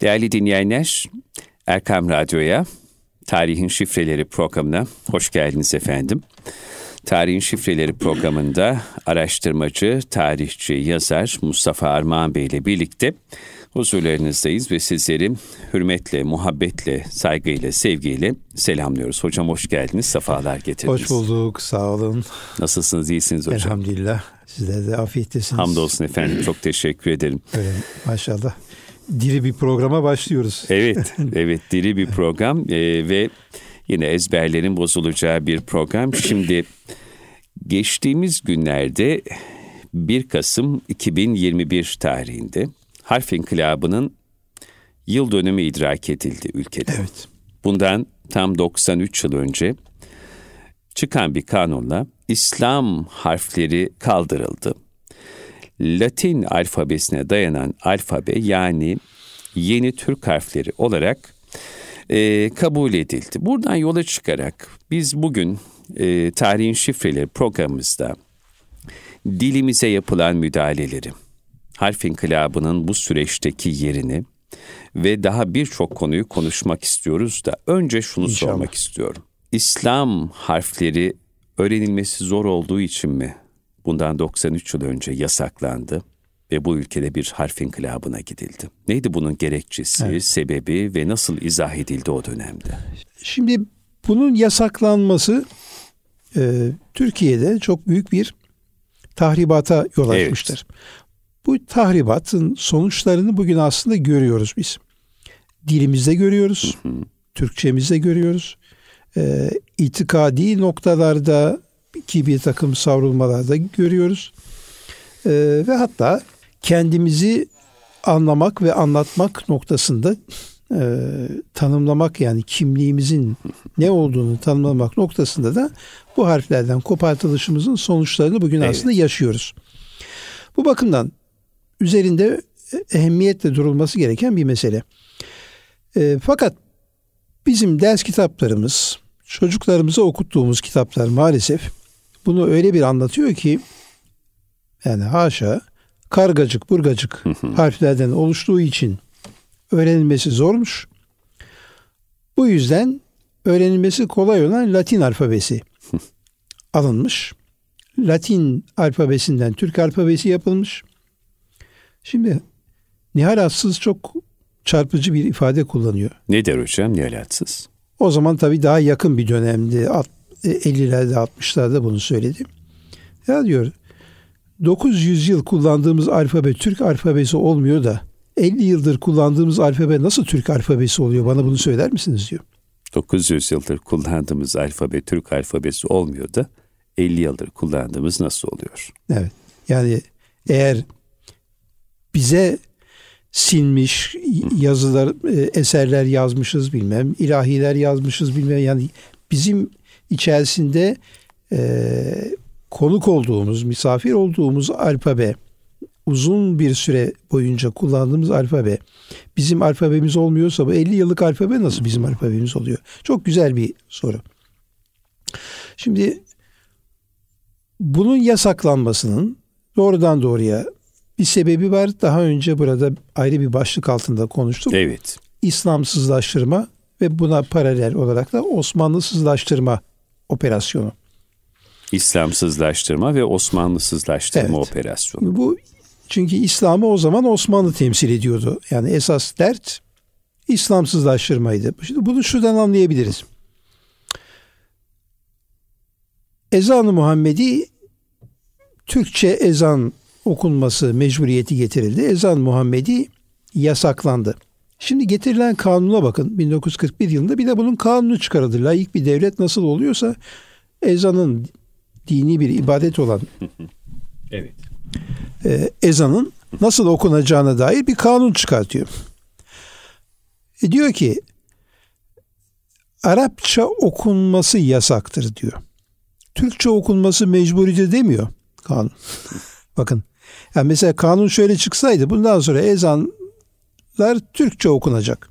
Değerli dinleyenler, Erkam Radyo'ya, Tarihin Şifreleri programına hoş geldiniz efendim. Tarihin Şifreleri programında araştırmacı, tarihçi, yazar Mustafa Armağan Bey ile birlikte huzurlarınızdayız ve sizleri hürmetle, muhabbetle, saygıyla, sevgiyle selamlıyoruz. Hocam hoş geldiniz, sefalar getirdiniz. Hoş bulduk, sağ olun. Nasılsınız, iyisiniz hocam? Elhamdülillah, sizler de afiyettesiniz. Hamdolsun efendim, çok teşekkür ederim. Öyle, maşallah. Diri bir programa başlıyoruz. Evet, evet diri bir program ee, ve yine ezberlerin bozulacağı bir program. Şimdi geçtiğimiz günlerde 1 Kasım 2021 tarihinde harf inkılabının yıl dönümü idrak edildi ülkede. Evet. Bundan tam 93 yıl önce çıkan bir kanunla İslam harfleri kaldırıldı. Latin alfabesine dayanan alfabe yani yeni Türk harfleri olarak e, kabul edildi. Buradan yola çıkarak biz bugün e, tarihin şifreleri programımızda dilimize yapılan müdahaleleri, harf inkılabının bu süreçteki yerini ve daha birçok konuyu konuşmak istiyoruz da önce şunu İnşallah. sormak istiyorum. İslam harfleri öğrenilmesi zor olduğu için mi bundan 93 yıl önce yasaklandı ve bu ülkede bir harf inkılabına gidildi? Neydi bunun gerekçesi, Evet. sebebi ve nasıl izah edildi o dönemde? Şimdi bunun yasaklanması e, Türkiye'de çok büyük bir tahribata yol Evet. açmıştır. Bu tahribatın sonuçlarını bugün aslında görüyoruz biz. Dilimizde görüyoruz, Türkçemizde görüyoruz. E, itikadi noktalarda ki bir takım savrulmalarda görüyoruz. E, ve hatta kendimizi anlamak ve anlatmak noktasında e, tanımlamak yani kimliğimizin ne olduğunu tanımlamak noktasında da bu harflerden kopartılışımızın sonuçlarını bugün Evet. aslında yaşıyoruz. Bu bakımdan üzerinde ehemmiyetle durulması gereken bir mesele. E, fakat bizim ders kitaplarımız, çocuklarımıza okuttuğumuz kitaplar maalesef bunu öyle bir anlatıyor ki yani haşa kargacık burgacık harflerden oluştuğu için öğrenilmesi zormuş. Bu yüzden öğrenilmesi kolay olan Latin alfabesi alınmış. Latin alfabesinden Türk alfabesi yapılmış. Şimdi Nihal Atsız çok çarpıcı bir ifade kullanıyor. Ne der hocam nihalatsız? O zaman tabii daha yakın bir dönemdi. Alt- e, 50'lerde 60'larda bunu söyledi. Ya diyor 900 yıl kullandığımız alfabe Türk alfabesi olmuyor da 50 yıldır kullandığımız alfabe nasıl Türk alfabesi oluyor? Bana bunu söyler misiniz diyor. 900 yıldır kullandığımız alfabe Türk alfabesi olmuyor da 50 yıldır kullandığımız nasıl oluyor? Evet. Yani eğer bize silmiş yazılar, e, eserler yazmışız bilmem, ilahiler yazmışız bilmem yani bizim içerisinde e, konuk olduğumuz, misafir olduğumuz alfabe uzun bir süre boyunca kullandığımız alfabe bizim alfabemiz olmuyorsa bu 50 yıllık alfabe nasıl bizim alfabemiz oluyor? Çok güzel bir soru. Şimdi bunun yasaklanmasının doğrudan doğruya bir sebebi var. Daha önce burada ayrı bir başlık altında konuştuk. Evet. İslamsızlaştırma ve buna paralel olarak da Osmanlısızlaştırma operasyonu. İslamsızlaştırma ve Osmanlısızlaştırma Evet. operasyonu. Bu çünkü İslam'ı o zaman Osmanlı temsil ediyordu. Yani esas dert İslamsızlaştırmaydı. Şimdi bunu şuradan anlayabiliriz. Ezan-ı Muhammedi Türkçe ezan okunması mecburiyeti getirildi. Ezan Muhammedi yasaklandı. Şimdi getirilen kanuna bakın 1941 yılında bir de bunun kanunu çıkarıldı. Layık bir devlet nasıl oluyorsa ezanın dini bir ibadet olan Evet. e, ezanın nasıl okunacağına dair bir kanun çıkartıyor. E diyor ki Arapça okunması yasaktır diyor. Türkçe okunması mecburidir demiyor kanun. Bakın. Yani mesela kanun şöyle çıksaydı bundan sonra ezanlar Türkçe okunacak.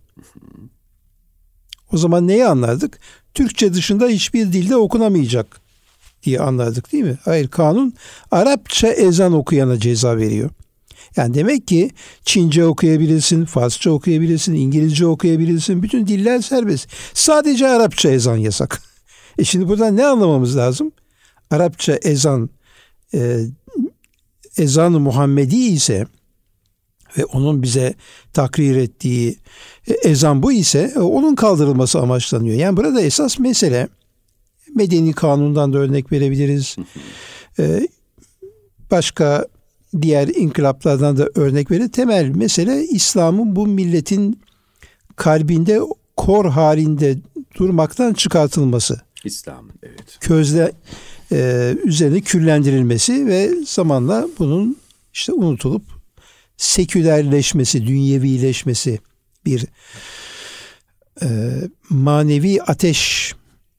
O zaman neyi anlardık? Türkçe dışında hiçbir dilde okunamayacak diye anlardık değil mi? Hayır kanun Arapça ezan okuyana ceza veriyor. Yani demek ki Çince okuyabilirsin, Farsça okuyabilirsin, İngilizce okuyabilirsin. Bütün diller serbest. Sadece Arapça ezan yasak. E şimdi buradan ne anlamamız lazım? Arapça ezan e, ezan-ı Muhammedi ise ve onun bize takrir ettiği e, ezan bu ise e, onun kaldırılması amaçlanıyor. Yani burada esas mesele medeni kanundan da örnek verebiliriz. E, başka diğer inkılaplardan da örnek verir. Temel mesele İslam'ın bu milletin kalbinde kor halinde durmaktan çıkartılması. İslam evet. Közle e, üzerine küllendirilmesi ve zamanla bunun işte unutulup sekülerleşmesi, dünyevileşmesi bir e, manevi ateş,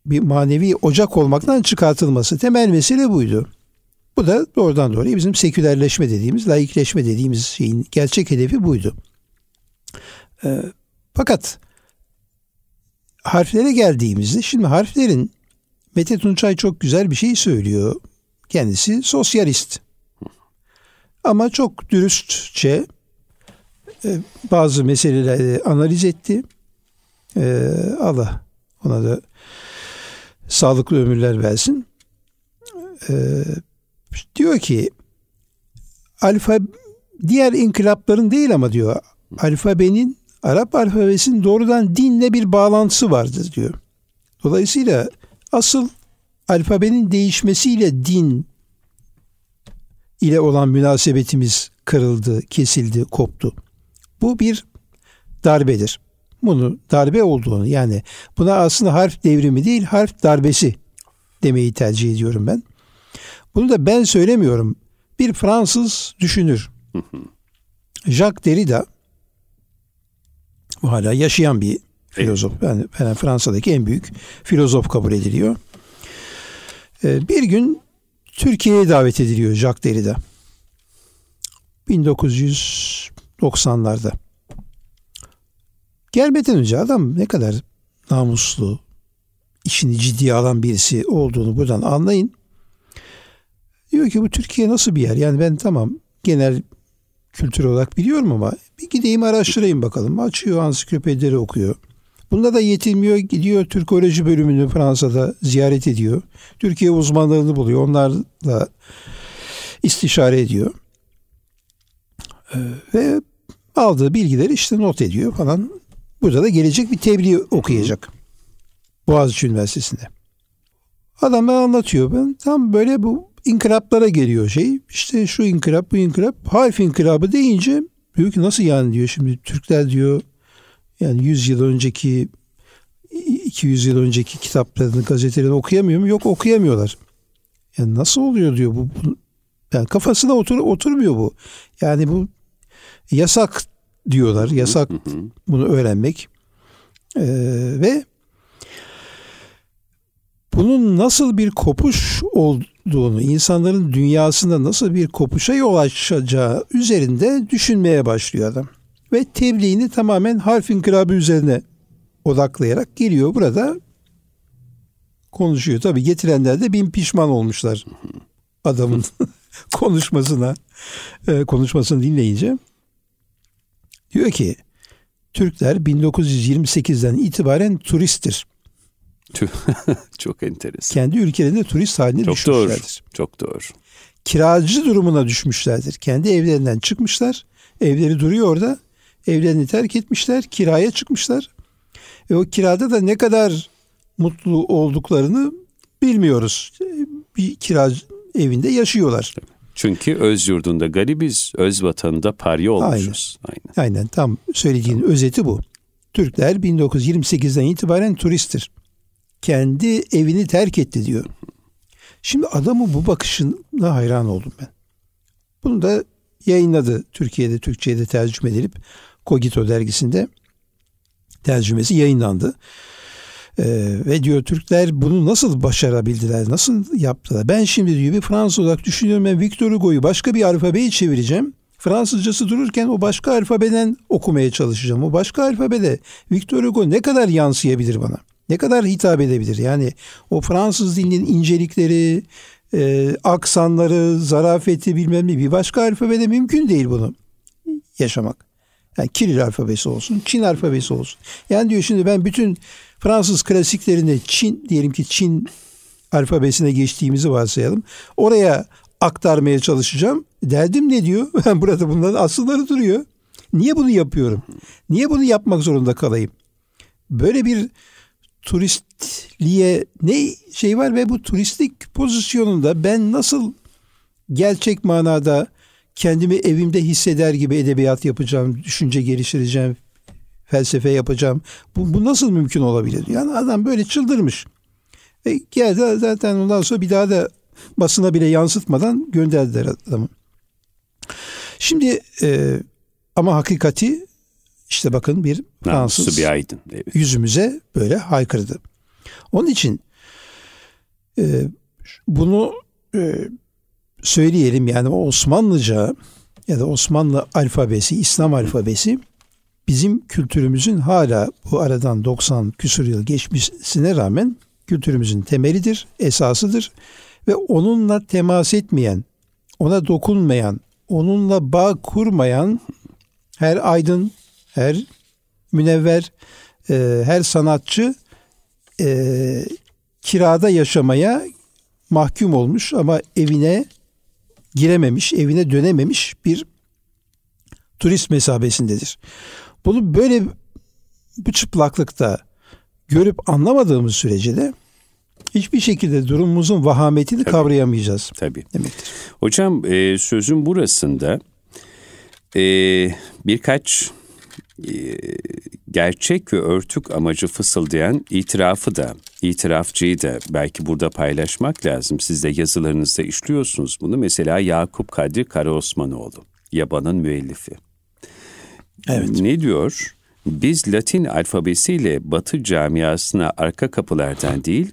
bir manevi ocak olmaktan çıkartılması. Temel mesele buydu. Bu da doğrudan doğruya bizim sekülerleşme dediğimiz, laikleşme dediğimiz şeyin gerçek hedefi buydu. E, fakat harflere geldiğimizde şimdi harflerin Mete Tunçay çok güzel bir şey söylüyor. Kendisi sosyalist. Ama çok dürüstçe e, bazı meseleleri analiz etti. E, Allah ona da sağlıklı ömürler versin. E, diyor ki alfa diğer inkılapların değil ama diyor alfabenin Arap alfabesinin doğrudan dinle bir bağlantısı vardır diyor. Dolayısıyla asıl alfabenin değişmesiyle din ile olan münasebetimiz kırıldı, kesildi, koptu. Bu bir darbedir. Bunu darbe olduğunu yani buna aslında harf devrimi değil harf darbesi demeyi tercih ediyorum ben. Bunu da ben söylemiyorum. Bir Fransız düşünür. Jacques Derrida bu hala yaşayan bir filozof. Yani, yani Fransa'daki en büyük filozof kabul ediliyor. Ee, bir gün Türkiye'ye davet ediliyor Jacques Derrida. 1990'larda. Gelmeden önce adam ne kadar namuslu, işini ciddiye alan birisi olduğunu buradan anlayın. Diyor ki bu Türkiye nasıl bir yer? Yani ben tamam genel kültür olarak biliyorum ama bir gideyim araştırayım bakalım. Açıyor ansiklopedileri okuyor. Bunda da yetinmiyor. Gidiyor Türkoloji bölümünü Fransa'da ziyaret ediyor. Türkiye uzmanlarını buluyor. Onlarla istişare ediyor. Ee, ve aldığı bilgileri işte not ediyor falan. Burada da gelecek bir tebliğ okuyacak. Boğaziçi Üniversitesi'nde. Adam bana anlatıyor. Ben tam böyle bu inkılaplara geliyor şey. İşte şu inkılap bu inkılap. Harf inkılabı deyince diyor ki nasıl yani diyor. Şimdi Türkler diyor yani 100 yıl önceki 200 yıl önceki kitaplarını, gazetelerini okuyamıyor mu? Yok okuyamıyorlar. Yani nasıl oluyor diyor bu. bu yani kafasına otur, oturmuyor bu. Yani bu yasak diyorlar. Yasak bunu öğrenmek. Ee, ve bunun nasıl bir kopuş olduğunu, insanların dünyasında nasıl bir kopuşa yol açacağı üzerinde düşünmeye başlıyor adam ve tebliğini tamamen harf inkılabı üzerine odaklayarak geliyor burada konuşuyor. Tabi getirenler de bin pişman olmuşlar adamın konuşmasına e, konuşmasını dinleyince. Diyor ki Türkler 1928'den itibaren turisttir. Çok enteresan. Kendi ülkelerinde turist haline Çok düşmüşlerdir. Doğru. Çok doğru. Kiracı durumuna düşmüşlerdir. Kendi evlerinden çıkmışlar. Evleri duruyor orada. Evlerini terk etmişler, kiraya çıkmışlar. Ve o kirada da ne kadar mutlu olduklarını bilmiyoruz. Bir kiracı evinde yaşıyorlar. Çünkü öz yurdunda garibiz, öz vatanında parya olmuşuz. Aynen. Aynen. Aynen. Tam söylediğin özeti bu. Türkler 1928'den itibaren turisttir. Kendi evini terk etti diyor. Şimdi adamın bu bakışına hayran oldum ben. Bunu da yayınladı Türkiye'de, Türkçe'ye de tercüme edilip Kogito dergisinde tercümesi yayınlandı. Ee, ve diyor Türkler bunu nasıl başarabildiler, nasıl yaptılar? Ben şimdi diyor bir Fransız olarak düşünüyorum ben Victor Hugo'yu başka bir alfabeyi çevireceğim. Fransızcası dururken o başka alfabeden okumaya çalışacağım. O başka alfabede Victor Hugo ne kadar yansıyabilir bana? Ne kadar hitap edebilir? Yani o Fransız dilinin incelikleri, e, aksanları, zarafeti bilmem ne bir başka alfabede mümkün değil bunu. yaşamak. Yani Kiril alfabesi olsun, Çin alfabesi olsun. Yani diyor şimdi ben bütün Fransız klasiklerini Çin diyelim ki Çin alfabesine geçtiğimizi varsayalım. Oraya aktarmaya çalışacağım. Derdim ne diyor? Ben burada bunların asılları duruyor. Niye bunu yapıyorum? Niye bunu yapmak zorunda kalayım? Böyle bir turistliğe ne şey var ve bu turistlik pozisyonunda ben nasıl gerçek manada kendimi evimde hisseder gibi edebiyat yapacağım, düşünce geliştireceğim, felsefe yapacağım. Bu, bu nasıl mümkün olabilir? Yani adam böyle çıldırmış. E geldi zaten ondan sonra bir daha da basına bile yansıtmadan gönderdiler adamı. Şimdi e, ama hakikati işte bakın bir Fransız bir aydın. Evet. yüzümüze böyle haykırdı. Onun için e, bunu e, söyleyelim yani Osmanlıca ya da Osmanlı alfabesi, İslam alfabesi bizim kültürümüzün hala bu aradan 90 küsur yıl geçmesine rağmen kültürümüzün temelidir, esasıdır ve onunla temas etmeyen, ona dokunmayan, onunla bağ kurmayan her aydın, her münevver, e, her sanatçı e, kirada yaşamaya mahkum olmuş ama evine girememiş, evine dönememiş bir turist mesabesindedir. Bunu böyle bu çıplaklıkta görüp anlamadığımız sürece de hiçbir şekilde durumumuzun vahametini Tabii. kavrayamayacağız. Tabii. Demektir. Hocam e, sözün burasında e, birkaç e, gerçek ve örtük amacı fısıldayan itirafı da, itirafçıyı da belki burada paylaşmak lazım. Siz de yazılarınızda işliyorsunuz bunu. Mesela Yakup Kadri Karaosmanoğlu, Yaban'ın müellifi. Evet. Ne diyor? Biz Latin alfabesiyle Batı camiasına arka kapılardan değil,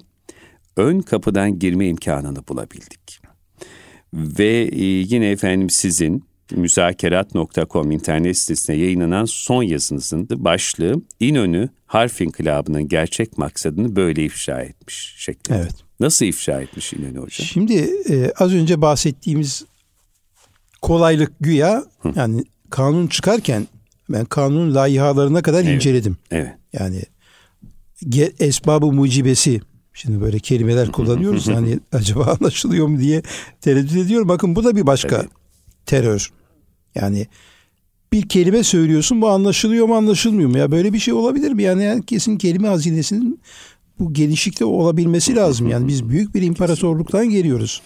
ön kapıdan girme imkanını bulabildik. Ve e, yine efendim sizin müzakerat.com internet sitesine yayınlanan son yazınızın başlığı İnönü harf inkılabının gerçek maksadını böyle ifşa etmiş şeklinde. Evet. Nasıl ifşa etmiş İnönü Hocam? Şimdi e, az önce bahsettiğimiz kolaylık güya Hı. yani kanun çıkarken ben kanun layihalarına kadar evet. inceledim. Evet. Yani esbabı mucibesi Şimdi böyle kelimeler kullanıyoruz hani acaba anlaşılıyor mu diye tereddüt ediyorum. Bakın bu da bir başka Tabii. terör. Yani bir kelime söylüyorsun bu anlaşılıyor mu anlaşılmıyor mu? Ya böyle bir şey olabilir mi? Yani herkesin kelime hazinesinin bu genişlikte olabilmesi lazım. Yani biz büyük bir imparatorluktan geliyoruz.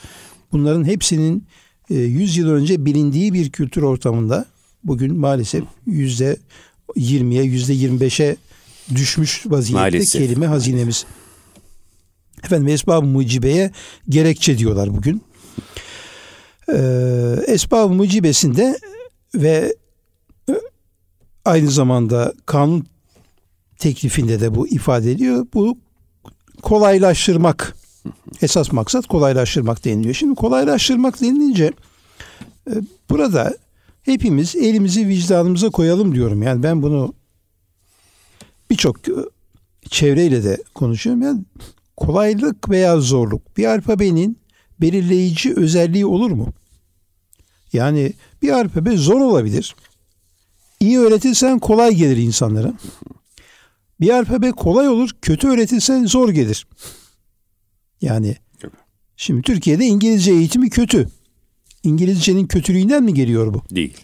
Bunların hepsinin 100 e, yıl önce bilindiği bir kültür ortamında bugün maalesef yüzde 20'ye yüzde 25'e düşmüş vaziyette maalesef. kelime hazinemiz. Efendim esbab-ı mucibeye gerekçe diyorlar bugün. Ee, esbab-ı mucibesinde ve e, aynı zamanda kanun teklifinde de bu ifade ediyor. Bu kolaylaştırmak esas maksat kolaylaştırmak deniliyor. Şimdi kolaylaştırmak denilince e, burada hepimiz elimizi vicdanımıza koyalım diyorum. Yani ben bunu birçok e, çevreyle de konuşuyorum. Yani kolaylık veya zorluk bir alfabenin belirleyici özelliği olur mu? Yani bir alfabe zor olabilir. İyi öğretirsen kolay gelir insanlara. Bir alfabe kolay olur, kötü öğretirsen zor gelir. Yani şimdi Türkiye'de İngilizce eğitimi kötü. İngilizcenin kötülüğünden mi geliyor bu? Değil.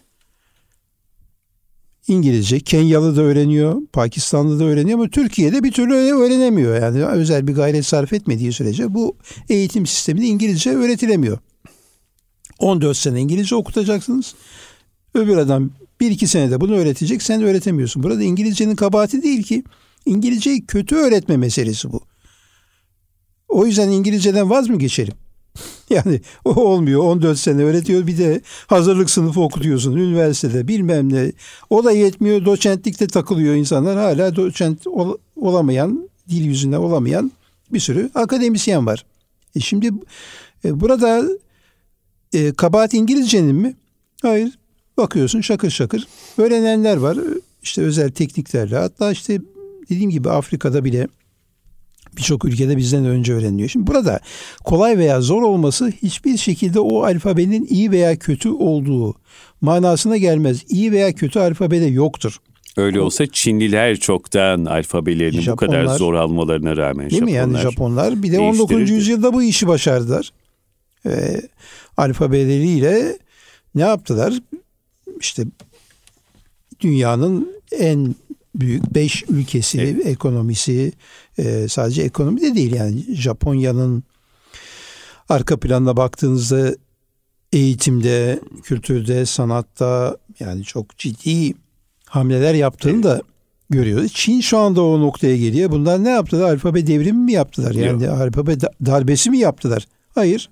İngilizce Kenyalı da öğreniyor, Pakistanlı da öğreniyor ama Türkiye'de bir türlü öğrenemiyor. Yani özel bir gayret sarf etmediği sürece bu eğitim sisteminde İngilizce öğretilemiyor. 14 sene İngilizce okutacaksınız. Öbür adam bir iki senede bunu öğretecek sen öğretemiyorsun. Burada İngilizcenin kabahati değil ki. İngilizceyi kötü öğretme meselesi bu. O yüzden İngilizceden vaz mı geçelim? Yani o olmuyor. 14 sene öğretiyor. Bir de hazırlık sınıfı okutuyorsun üniversitede bilmem ne. O da yetmiyor. Doçentlikte takılıyor insanlar. Hala doçent ol, olamayan, dil yüzünden olamayan bir sürü akademisyen var. E şimdi e, burada e, kabahat İngilizcenin mi? Hayır. Bakıyorsun şakır şakır. Öğrenenler var. İşte özel tekniklerle. Hatta işte dediğim gibi Afrika'da bile Birçok ülkede bizden önce öğreniliyor. Şimdi burada kolay veya zor olması hiçbir şekilde o alfabenin iyi veya kötü olduğu manasına gelmez. İyi veya kötü alfabede yoktur. Öyle olsa Çinliler çoktan alfabelerini Japonlar, bu kadar zor almalarına rağmen değil Japonlar. mi yani Japonlar bir de 19. yüzyılda bu işi başardılar. Ee, alfabeleriyle ne yaptılar? İşte dünyanın en büyük beş ülkesi evet. ekonomisi e, sadece ekonomi de değil yani Japonya'nın arka planına baktığınızda eğitimde, kültürde, sanatta yani çok ciddi hamleler yaptığını evet. da görüyoruz. Çin şu anda o noktaya geliyor. Bunlar ne yaptılar? Alfabe devrimi mi yaptılar? Yani Yok. alfabe darbesi mi yaptılar? Hayır.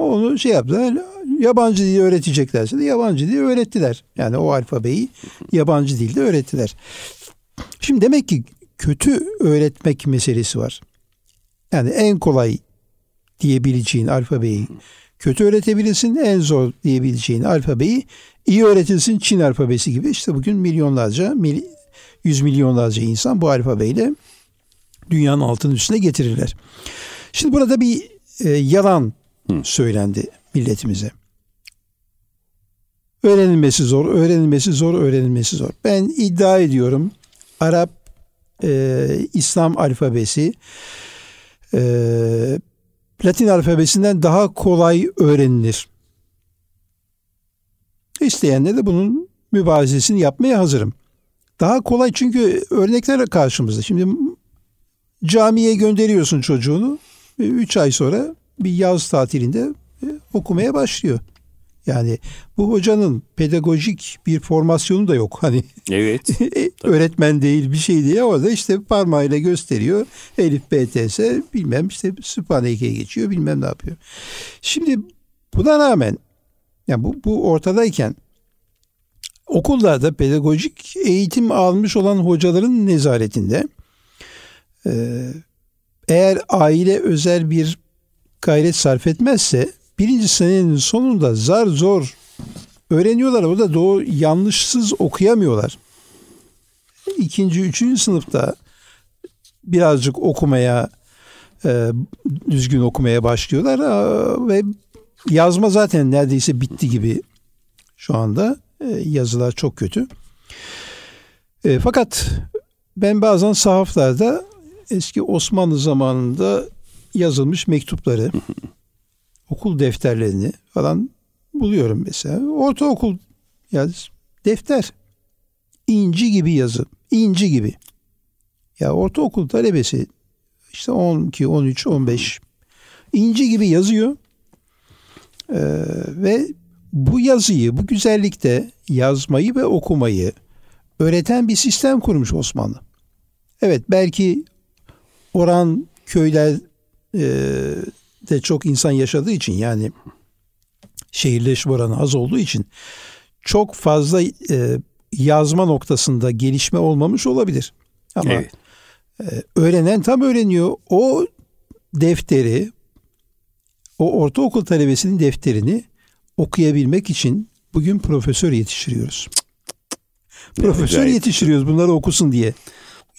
Onu şey yaptılar. Yabancı dili öğreteceklerse de yabancı dili öğrettiler. Yani o alfabeyi yabancı dilde öğrettiler. Şimdi demek ki kötü öğretmek meselesi var. Yani en kolay diyebileceğin alfabeyi kötü öğretebilirsin. En zor diyebileceğin alfabeyi iyi öğretilsin Çin alfabesi gibi. İşte bugün milyonlarca, yüz milyonlarca insan bu alfabeyle dünyanın altının üstüne getirirler. Şimdi burada bir e, yalan Söylendi milletimize. Öğrenilmesi zor, öğrenilmesi zor, öğrenilmesi zor. Ben iddia ediyorum Arap e, İslam alfabesi e, Latin alfabesinden daha kolay öğrenilir. İsteyenler de bunun mübazesini yapmaya hazırım. Daha kolay çünkü örnekler karşımızda. Şimdi camiye gönderiyorsun çocuğunu. Üç ay sonra bir yaz tatilinde e, okumaya başlıyor. Yani bu hocanın pedagojik bir formasyonu da yok. Hani Evet. E, öğretmen değil bir şey değil. Orada işte parmağıyla gösteriyor. Elif BTS bilmem işte Sübhaneke'ye geçiyor bilmem ne yapıyor. Şimdi buna rağmen yani bu, bu ortadayken okullarda pedagojik eğitim almış olan hocaların nezaretinde e, eğer aile özel bir gayret sarf etmezse birinci senenin sonunda zar zor öğreniyorlar. O da doğru yanlışsız okuyamıyorlar. İkinci, üçüncü sınıfta birazcık okumaya e, düzgün okumaya başlıyorlar e, ve yazma zaten neredeyse bitti gibi şu anda e, yazılar çok kötü. E, fakat ben bazen sahaflarda eski Osmanlı zamanında yazılmış mektupları okul defterlerini falan buluyorum mesela. Ortaokul yaz defter. inci gibi yazı. inci gibi. Ya ortaokul talebesi işte 12, 13, 15 inci gibi yazıyor. Ee, ve bu yazıyı, bu güzellikte yazmayı ve okumayı öğreten bir sistem kurmuş Osmanlı. Evet belki oran köyler e, de çok insan yaşadığı için yani şehirleşme oranı az olduğu için çok fazla e, yazma noktasında gelişme olmamış olabilir. Ama evet. e, öğrenen tam öğreniyor. O defteri, o ortaokul talebesinin defterini okuyabilmek için bugün profesör yetiştiriyoruz. profesör yetiştiriyoruz bunları okusun diye.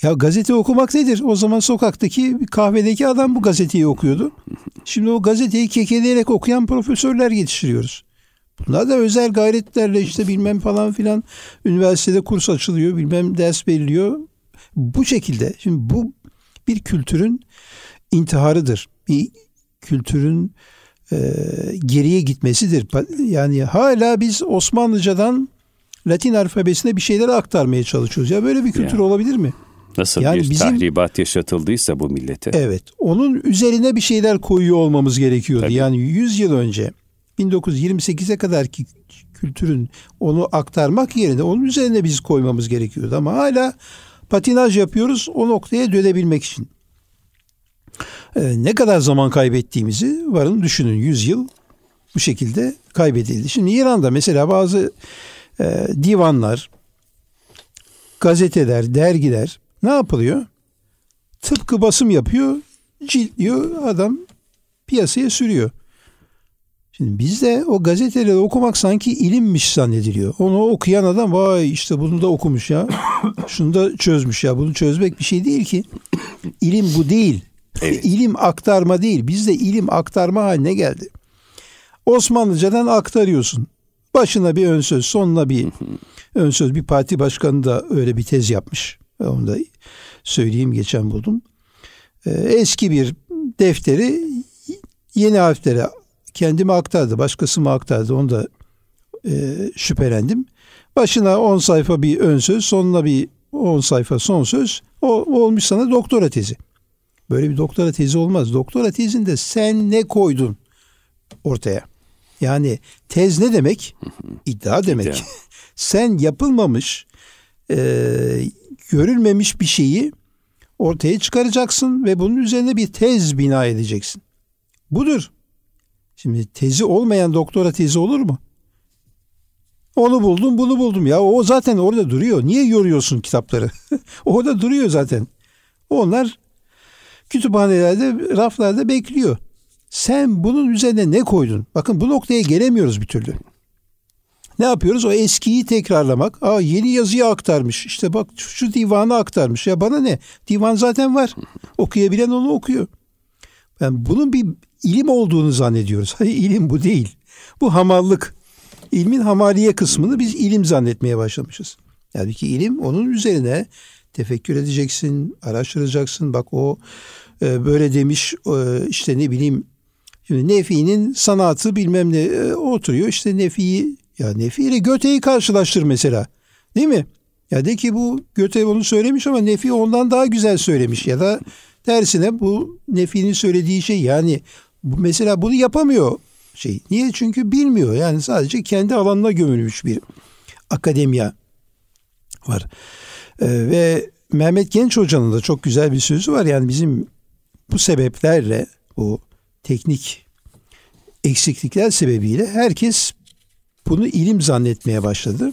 Ya gazete okumak nedir? O zaman sokaktaki kahvedeki adam bu gazeteyi okuyordu. Şimdi o gazeteyi kekeleyerek okuyan profesörler yetiştiriyoruz. Bunlar da özel gayretlerle işte bilmem falan filan üniversitede kurs açılıyor, bilmem ders veriliyor. Bu şekilde. Şimdi bu bir kültürün intiharıdır. Bir kültürün e, geriye gitmesidir. Yani hala biz Osmanlıcadan Latin alfabesine bir şeyler aktarmaya çalışıyoruz. Ya böyle bir kültür ya. olabilir mi? Nasıl yani bir bizim, tahribat yaşatıldıysa bu millete. Evet. Onun üzerine bir şeyler koyuyor olmamız gerekiyordu. Tabii. Yani 100 yıl önce 1928'e kadar ki kültürün onu aktarmak yerine onun üzerine biz koymamız gerekiyordu. Ama hala patinaj yapıyoruz o noktaya dönebilmek için. Ee, ne kadar zaman kaybettiğimizi varın düşünün 100 yıl bu şekilde kaybedildi. Şimdi İran'da mesela bazı e, divanlar, gazeteler, dergiler ne yapılıyor? Tıpkı basım yapıyor, ciltliyor, adam piyasaya sürüyor. Şimdi bizde o gazeteleri okumak sanki ilimmiş zannediliyor. Onu okuyan adam vay işte bunu da okumuş ya. Şunu da çözmüş ya. Bunu çözmek bir şey değil ki. İlim bu değil. Evet. ilim aktarma değil. Bizde ilim aktarma haline geldi. Osmanlıcadan aktarıyorsun. Başına bir ön söz, sonuna bir ön söz. Bir parti başkanı da öyle bir tez yapmış. Onu da söyleyeyim geçen buldum. Ee, eski bir defteri yeni harflere kendime aktardı. Başkası mı aktardı onu da e, şüphelendim. Başına 10 sayfa bir ön söz, sonuna bir 10 sayfa son söz. O olmuş sana doktora tezi. Böyle bir doktora tezi olmaz. Doktora tezinde sen ne koydun ortaya? Yani tez ne demek? İddia demek. Sen yapılmamış, e, görülmemiş bir şeyi ortaya çıkaracaksın ve bunun üzerine bir tez bina edeceksin. Budur. Şimdi tezi olmayan doktora tezi olur mu? Onu buldum, bunu buldum ya. O zaten orada duruyor. Niye yoruyorsun kitapları? orada duruyor zaten. Onlar kütüphanelerde, raflarda bekliyor. Sen bunun üzerine ne koydun? Bakın bu noktaya gelemiyoruz bir türlü. Ne yapıyoruz? O eskiyi tekrarlamak. Aa yeni yazıyı aktarmış. İşte bak şu divanı aktarmış. Ya bana ne? Divan zaten var. Okuyabilen onu okuyor. Ben bunun bir ilim olduğunu zannediyoruz. Hayır ilim bu değil. Bu hamallık. İlmin hamaliye kısmını biz ilim zannetmeye başlamışız. Yani ki ilim onun üzerine tefekkür edeceksin, araştıracaksın. Bak o e, böyle demiş e, işte ne bileyim şimdi Nefi'nin sanatı bilmem ne e, oturuyor işte Nefi'yi ya Nefi ile Göte'yi karşılaştır mesela. Değil mi? Ya de ki bu Göte onu söylemiş ama Nefi ondan daha güzel söylemiş ya da tersine bu Nefi'nin söylediği şey yani mesela bunu yapamıyor şey. Niye? Çünkü bilmiyor. Yani sadece kendi alanına gömülmüş bir akademiya var. Ee, ve Mehmet Genç Hoca'nın da çok güzel bir sözü var. Yani bizim bu sebeplerle bu teknik eksiklikler sebebiyle herkes bunu ilim zannetmeye başladı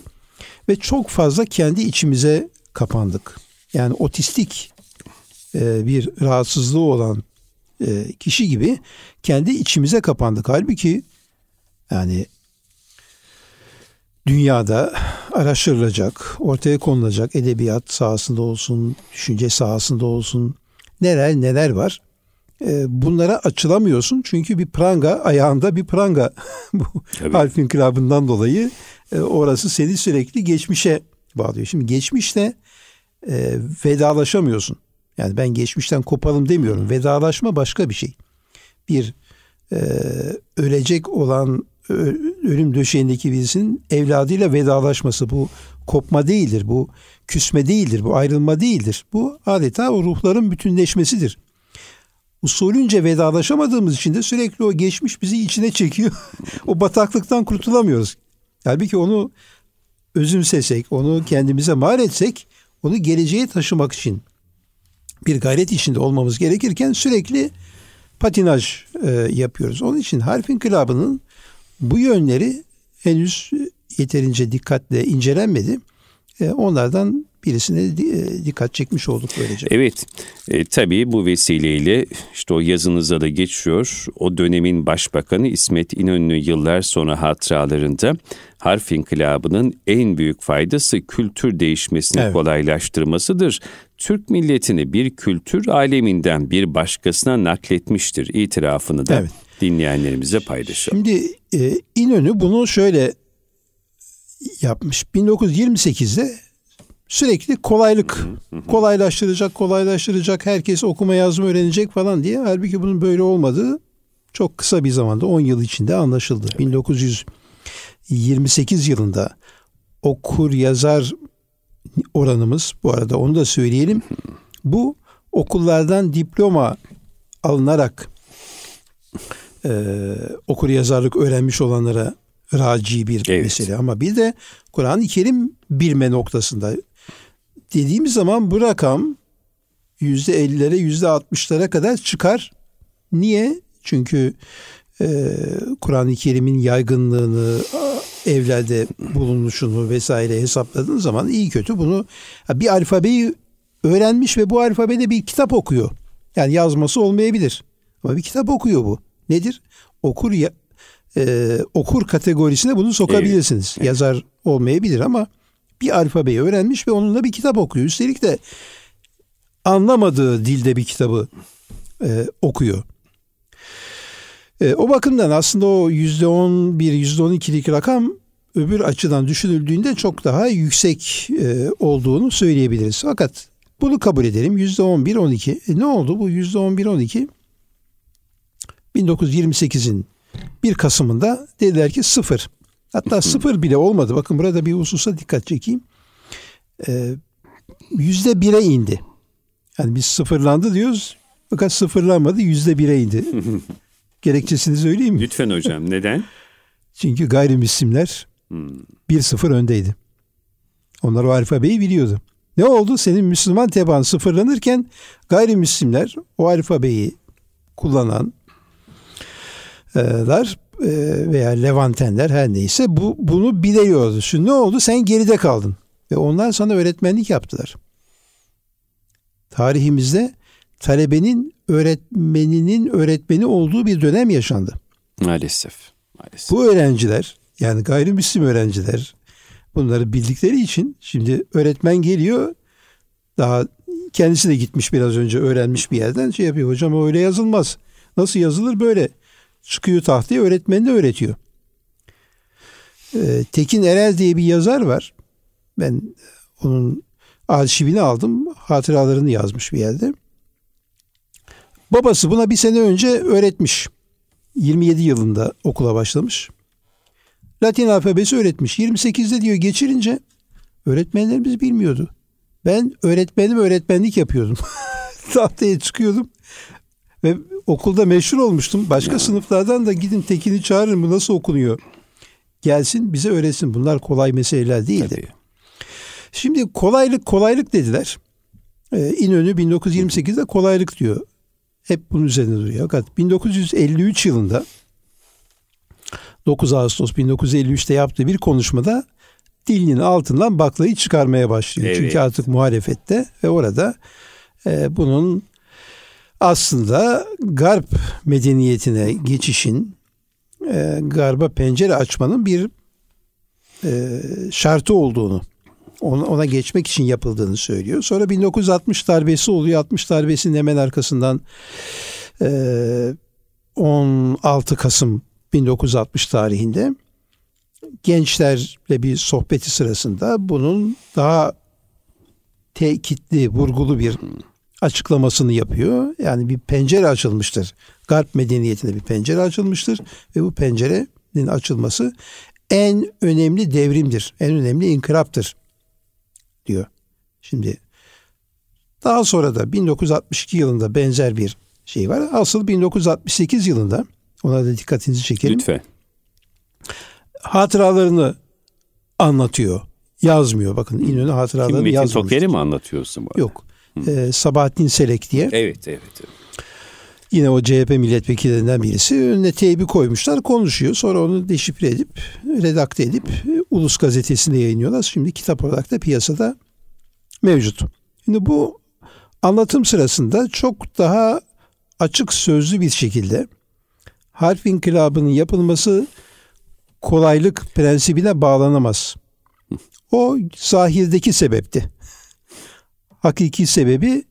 ve çok fazla kendi içimize kapandık. Yani otistik e, bir rahatsızlığı olan e, kişi gibi kendi içimize kapandık. Halbuki yani dünyada araştırılacak, ortaya konulacak edebiyat sahasında olsun, düşünce sahasında olsun neler neler var. E, bunlara açılamıyorsun çünkü bir pranga ayağında bir pranga bu harf inkılabından dolayı e, orası seni sürekli geçmişe bağlıyor. Şimdi geçmişte e, vedalaşamıyorsun. Yani ben geçmişten kopalım demiyorum. Vedalaşma başka bir şey. Bir e, ölecek olan ölüm döşeğindeki birisinin evladıyla vedalaşması bu kopma değildir. Bu küsme değildir. Bu ayrılma değildir. Bu adeta o ruhların bütünleşmesidir. Usulünce vedalaşamadığımız için de sürekli o geçmiş bizi içine çekiyor. o bataklıktan kurtulamıyoruz. Halbuki onu özümsesek, onu kendimize mal etsek, onu geleceğe taşımak için bir gayret içinde olmamız gerekirken sürekli patinaj e, yapıyoruz. Onun için harf inkılabının bu yönleri henüz yeterince dikkatle incelenmedi. E, onlardan birisine e, dikkat çekmiş olduk böylece. Evet, e, tabii bu vesileyle işte o yazınıza da geçiyor. O dönemin başbakanı İsmet İnönü yıllar sonra hatıralarında harf inkılabının en büyük faydası kültür değişmesini Evet. kolaylaştırmasıdır. Türk milletini bir kültür aleminden bir başkasına nakletmiştir itirafını da Evet. dinleyenlerimize paylaşalım. Şimdi e, İnönü bunu şöyle yapmış. 1928'de sürekli kolaylık, kolaylaştıracak, kolaylaştıracak, herkes okuma yazma öğrenecek falan diye. Halbuki bunun böyle olmadığı çok kısa bir zamanda 10 yıl içinde anlaşıldı. 1928 yılında okur yazar oranımız bu arada onu da söyleyelim. Bu okullardan diploma alınarak e, okur yazarlık öğrenmiş olanlara raci bir Evet. mesele ama bir de Kur'an-ı Kerim bilme noktasında dediğimiz zaman bu rakam yüzde ellilere yüzde altmışlara kadar çıkar. Niye? Çünkü e, Kur'an-ı Kerim'in yaygınlığını evlerde bulunuşunu vesaire hesapladığın zaman iyi kötü bunu bir alfabeyi öğrenmiş ve bu alfabede bir kitap okuyor. Yani yazması olmayabilir. Ama bir kitap okuyor bu. Nedir? Okur ya, e, okur kategorisine bunu sokabilirsiniz. Yazar olmayabilir ama bir alfabeyi öğrenmiş ve onunla bir kitap okuyor. Üstelik de anlamadığı dilde bir kitabı e, okuyor. E, o bakımdan aslında o yüzde on bir, yüzde on ikilik rakam öbür açıdan düşünüldüğünde çok daha yüksek e, olduğunu söyleyebiliriz. Fakat bunu kabul edelim. Yüzde on bir, on iki. E, ne oldu bu yüzde on bir, on iki? 1928'in 1 Kasım'ında dediler ki sıfır. Hatta sıfır bile olmadı. Bakın burada bir hususa dikkat çekeyim. Ee, yüzde bire indi. Yani biz sıfırlandı diyoruz. Fakat sıfırlanmadı yüzde bire indi. Gerekçesini söyleyeyim mi? Lütfen hocam. Neden? Çünkü gayrimüslimler hmm. bir sıfır öndeydi. Onlar o alfabeyi biliyordu. Ne oldu? Senin Müslüman teban sıfırlanırken gayrimüslimler o alfabeyi kullanan e, veya Levantenler her neyse bu bunu biliyordu. Şimdi ne oldu? Sen geride kaldın. Ve onlar sana öğretmenlik yaptılar. Tarihimizde talebenin öğretmeninin öğretmeni olduğu bir dönem yaşandı. Maalesef. Maalesef. Bu öğrenciler yani gayrimüslim öğrenciler bunları bildikleri için şimdi öğretmen geliyor daha kendisi de gitmiş biraz önce öğrenmiş bir yerden şey yapıyor. Hocam öyle yazılmaz. Nasıl yazılır böyle? Çıkıyor tahtaya öğretmenine öğretiyor. Ee, Tekin Erel diye bir yazar var. Ben onun arşivini aldım. Hatıralarını yazmış bir yerde. Babası buna bir sene önce öğretmiş. 27 yılında okula başlamış. Latin alfabesi öğretmiş. 28'de diyor geçirince öğretmenlerimiz bilmiyordu. Ben öğretmenim öğretmenlik yapıyordum. Tahtaya çıkıyordum. Ve okulda meşhur olmuştum. Başka ya. sınıflardan da gidin Tekin'i çağırın bu nasıl okunuyor. Gelsin bize öğretsin. Bunlar kolay meseleler değildi. Tabii. Şimdi kolaylık kolaylık dediler. Ee, İnönü 1928'de kolaylık diyor. Hep bunun üzerine duruyor. Fakat 1953 yılında 9 Ağustos 1953'te yaptığı bir konuşmada dilinin altından baklayı çıkarmaya başlıyor. Evet. Çünkü artık muhalefette ve orada e, bunun aslında garp medeniyetine geçişin e, garba pencere açmanın bir e, şartı olduğunu ona, ona geçmek için yapıldığını söylüyor. Sonra 1960 darbesi oluyor. 60 darbesinin hemen arkasından e, 16 Kasım 1960 tarihinde gençlerle bir sohbeti sırasında bunun daha tekitli, vurgulu bir açıklamasını yapıyor. Yani bir pencere açılmıştır. Garp medeniyetine bir pencere açılmıştır ve bu pencerenin açılması en önemli devrimdir. En önemli inkılaptır diyor. Şimdi daha sonra da 1962 yılında benzer bir şey var. Asıl 1968 yılında ona da dikkatinizi çekelim. Lütfen. Hatıralarını anlatıyor. Yazmıyor. Bakın İnönü hatıralarını Kim, Metin. Tokeri mi anlatıyorsun? Bu Yok. E, Sabahattin Selek diye. Evet, evet. evet. Yine o CHP milletvekillerinden birisi önüne teybi koymuşlar konuşuyor. Sonra onu deşifre edip redakte edip Ulus gazetesinde yayınlıyorlar. Şimdi kitap olarak da piyasada mevcut. Şimdi bu anlatım sırasında çok daha açık sözlü bir şekilde harf inkılabının yapılması kolaylık prensibine bağlanamaz. O zahirdeki sebepti. Hakiki sebebi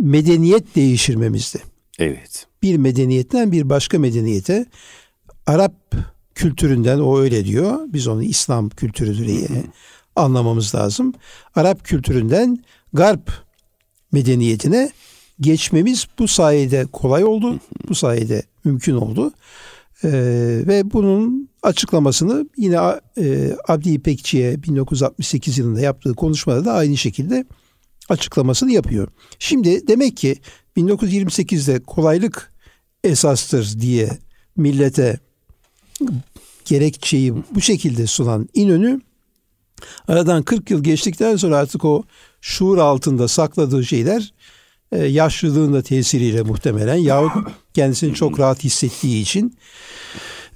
medeniyet değiştirmemizdi. Evet. Bir medeniyetten bir başka medeniyete Arap kültüründen o öyle diyor. Biz onu İslam kültürü diye anlamamız lazım. Arap kültüründen Garp medeniyetine geçmemiz bu sayede kolay oldu. Bu sayede mümkün oldu. Ee, ve bunun açıklamasını yine e, Abdi İpekçi'ye 1968 yılında yaptığı konuşmada da aynı şekilde açıklamasını yapıyor. Şimdi demek ki 1928'de kolaylık esastır diye millete gerekçeyi bu şekilde sunan İnönü aradan 40 yıl geçtikten sonra artık o şuur altında sakladığı şeyler e, yaşlılığın da tesiriyle muhtemelen yahut kendisini çok rahat hissettiği için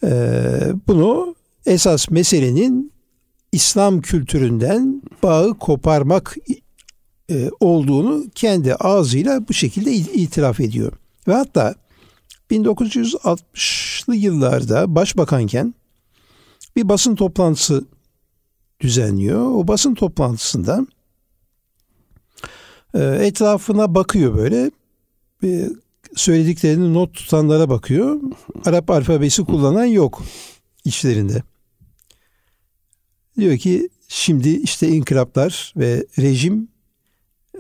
e, bunu esas meselenin İslam kültüründen bağı koparmak e, olduğunu kendi ağzıyla bu şekilde itiraf ediyor. Ve hatta 1960'lı yıllarda başbakanken bir basın toplantısı düzenliyor. O basın toplantısında e, etrafına bakıyor böyle. E, söylediklerini not tutanlara bakıyor. Arap alfabesi kullanan yok içlerinde. Diyor ki şimdi işte inkılaplar ve rejim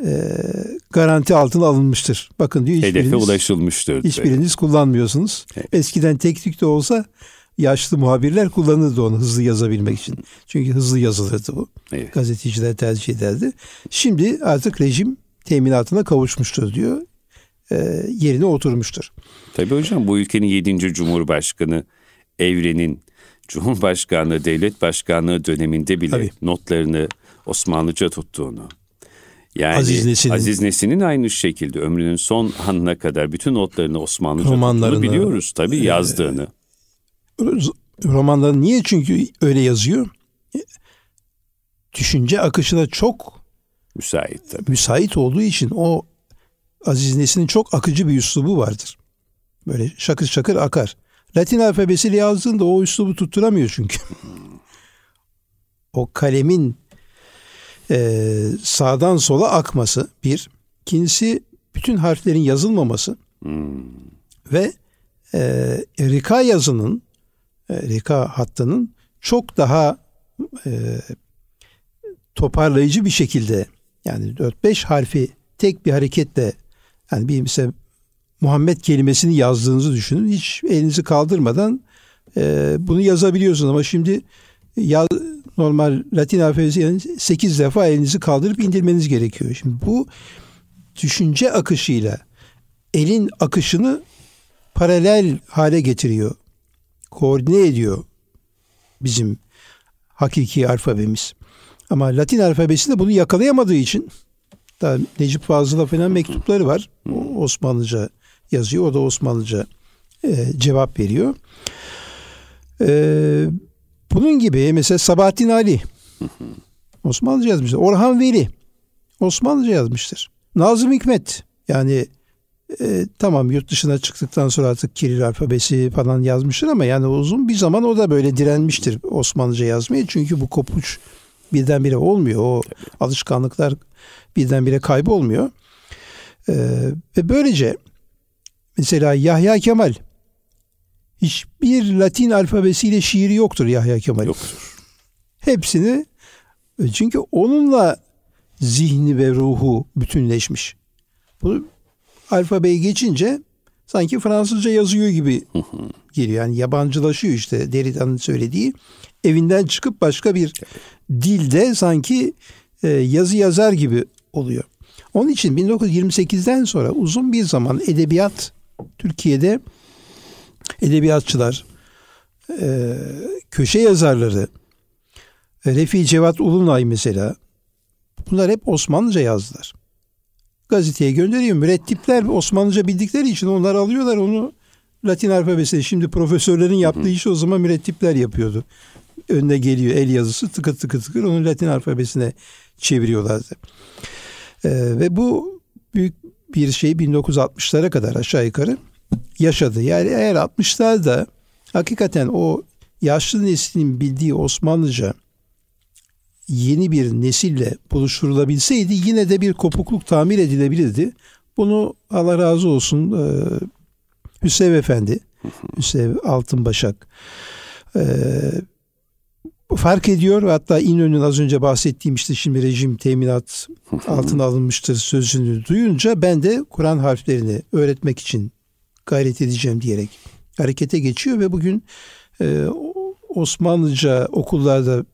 e, garanti altına alınmıştır. Bakın diyor Hedefe ulaşılmıştır. Hiçbiriniz kullanmıyorsunuz. Evet. Eskiden teknik de olsa yaşlı muhabirler kullanırdı onu hızlı yazabilmek için. Çünkü hızlı yazılırdı bu. Evet. Gazeteciler tercih ederdi. Şimdi artık rejim teminatına kavuşmuştur diyor. E, yerine oturmuştur. Tabii hocam bu ülkenin 7. Cumhurbaşkanı Evren'in Cumhurbaşkanlığı, Devlet Başkanlığı döneminde bile Tabii. notlarını Osmanlıca tuttuğunu, yani Aziz Nesin'in, Aziz Nesin'in aynı şekilde ömrünün son anına kadar bütün notlarını Osmanlıca tuttuğunu biliyoruz tabii e, yazdığını. Romanları niye çünkü öyle yazıyor? Düşünce akışına çok müsait tabii. Müsait olduğu için o Aziz Nesin'in çok akıcı bir üslubu vardır. Böyle şakır şakır akar. Latin alfabesiyle yazdığında o üslubu tutturamıyor çünkü. o kalemin e, sağdan sola akması bir. İkincisi bütün harflerin yazılmaması. Hmm. Ve e, rika yazının, e, rika hattının çok daha e, toparlayıcı bir şekilde yani 4-5 harfi tek bir hareketle yani bir mesela Muhammed kelimesini yazdığınızı düşünün. Hiç elinizi kaldırmadan e, bunu yazabiliyorsunuz ama şimdi ya, normal Latin alfabesi yani 8 defa elinizi kaldırıp indirmeniz gerekiyor. Şimdi bu düşünce akışıyla elin akışını paralel hale getiriyor. Koordine ediyor bizim hakiki alfabemiz. Ama Latin alfabesi de bunu yakalayamadığı için daha Necip Fazıl'a falan mektupları var. Osmanlıca yazıyor. O da Osmanlıca e, cevap veriyor. E, bunun gibi mesela Sabahattin Ali Osmanlıca yazmıştır. Orhan Veli Osmanlıca yazmıştır. Nazım Hikmet yani e, tamam yurt dışına çıktıktan sonra artık Kiril alfabesi falan yazmıştır ama yani uzun bir zaman o da böyle direnmiştir Osmanlıca yazmaya. Çünkü bu kopuş birdenbire olmuyor. O alışkanlıklar birdenbire kaybolmuyor. E, ve böylece mesela Yahya Kemal hiçbir Latin alfabesiyle şiiri yoktur Yahya Kemal. Yoktur. Hepsini çünkü onunla zihni ve ruhu bütünleşmiş. Bu alfabeyi geçince sanki Fransızca yazıyor gibi geliyor. Yani yabancılaşıyor işte Derrida'nın söylediği. Evinden çıkıp başka bir dilde sanki e, yazı yazar gibi oluyor. Onun için 1928'den sonra uzun bir zaman edebiyat Türkiye'de edebiyatçılar, e, köşe yazarları, Refi Cevat Ulunay mesela bunlar hep Osmanlıca yazdılar. Gazeteye gönderiyor. Mürettipler Osmanlıca bildikleri için onlar alıyorlar onu Latin alfabesi. Şimdi profesörlerin yaptığı işi o zaman mürettipler yapıyordu. Önüne geliyor el yazısı tıkır tıkır tıkır onu Latin alfabesine çeviriyorlardı. Ee, ve bu büyük bir şey 1960'lara kadar aşağı yukarı yaşadı. Yani eğer 60'larda hakikaten o yaşlı neslin bildiği Osmanlıca yeni bir nesille buluşturulabilseydi yine de bir kopukluk tamir edilebilirdi. Bunu Allah razı olsun e, Hüseyin Efendi, Hüseyin Altınbaşak e, fark ediyor ve hatta İnönü'nün az önce bahsettiğim işte şimdi rejim teminat altına alınmıştır sözünü duyunca ben de Kur'an harflerini öğretmek için gayret edeceğim diyerek harekete geçiyor ve bugün e, Osmanlıca okullarda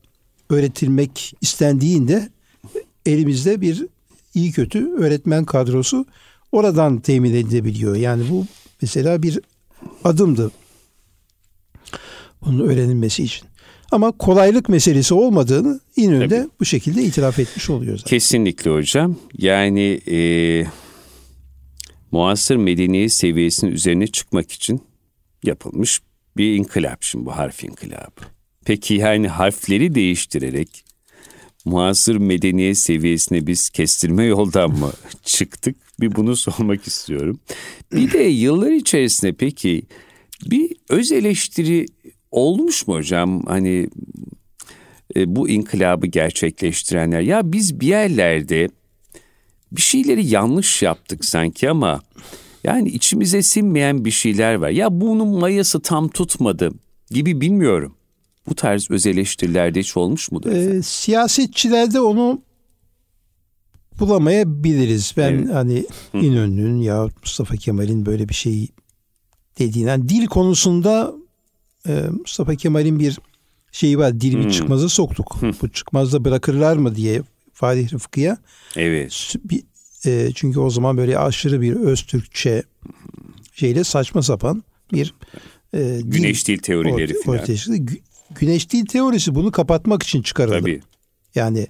öğretilmek istendiğinde elimizde bir iyi kötü öğretmen kadrosu oradan temin edilebiliyor. Yani bu mesela bir adımdı bunun öğrenilmesi için. Ama kolaylık meselesi olmadığını İnönü'de bu şekilde itiraf etmiş oluyor zaten. Kesinlikle hocam. Yani e, muasır medeniyet seviyesinin üzerine çıkmak için yapılmış bir inkılap şimdi bu harf inkılabı. Peki yani harfleri değiştirerek muasır medeniyet seviyesine biz kestirme yoldan mı çıktık? Bir bunu sormak istiyorum. Bir de yıllar içerisinde peki bir öz eleştiri olmuş mu hocam? Hani e, bu inkılabı gerçekleştirenler ya biz bir yerlerde bir şeyleri yanlış yaptık sanki ama Yani içimize sinmeyen bir şeyler var. Ya bunun mayası tam tutmadı gibi bilmiyorum. Bu tarz öz eleştirilerde hiç olmuş mudur? Ee, siyasetçilerde onu bulamayabiliriz. Ben evet. hani İnönü'nün ya Mustafa Kemal'in böyle bir şey dediğinden yani dil konusunda e, Mustafa Kemal'in bir şeyi var. Dil bir çıkmaza soktuk. Bu çıkmazda bırakırlar mı diye Fatih Rıfkı'ya. Evet. Bir, e, çünkü o zaman böyle aşırı bir öz Türkçe şeyle saçma sapan bir e, güneş dil, teorileri orta, falan. Ortaya. Güneş dil teorisi bunu kapatmak için çıkarıldı. Tabii. Yani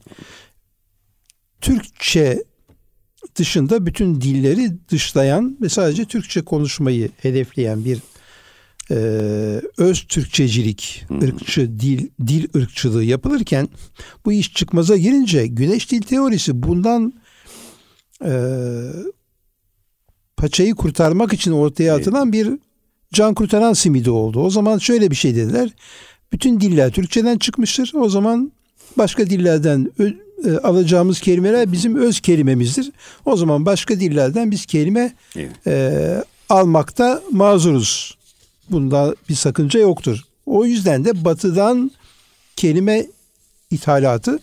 Türkçe dışında bütün dilleri dışlayan ve sadece Türkçe konuşmayı hedefleyen bir e, öz Türkçecilik, hmm. ırkçı dil dil ırkçılığı yapılırken bu iş çıkmaza girince güneş dil teorisi bundan e, paçayı kurtarmak için ortaya atılan bir can kurtaran simidi oldu. O zaman şöyle bir şey dediler. Bütün diller Türkçeden çıkmıştır. O zaman başka dillerden e, alacağımız kelimeler bizim öz kelimemizdir. O zaman başka dillerden biz kelime evet. e, almakta mazuruz. Bunda bir sakınca yoktur. O yüzden de batıdan kelime ithalatı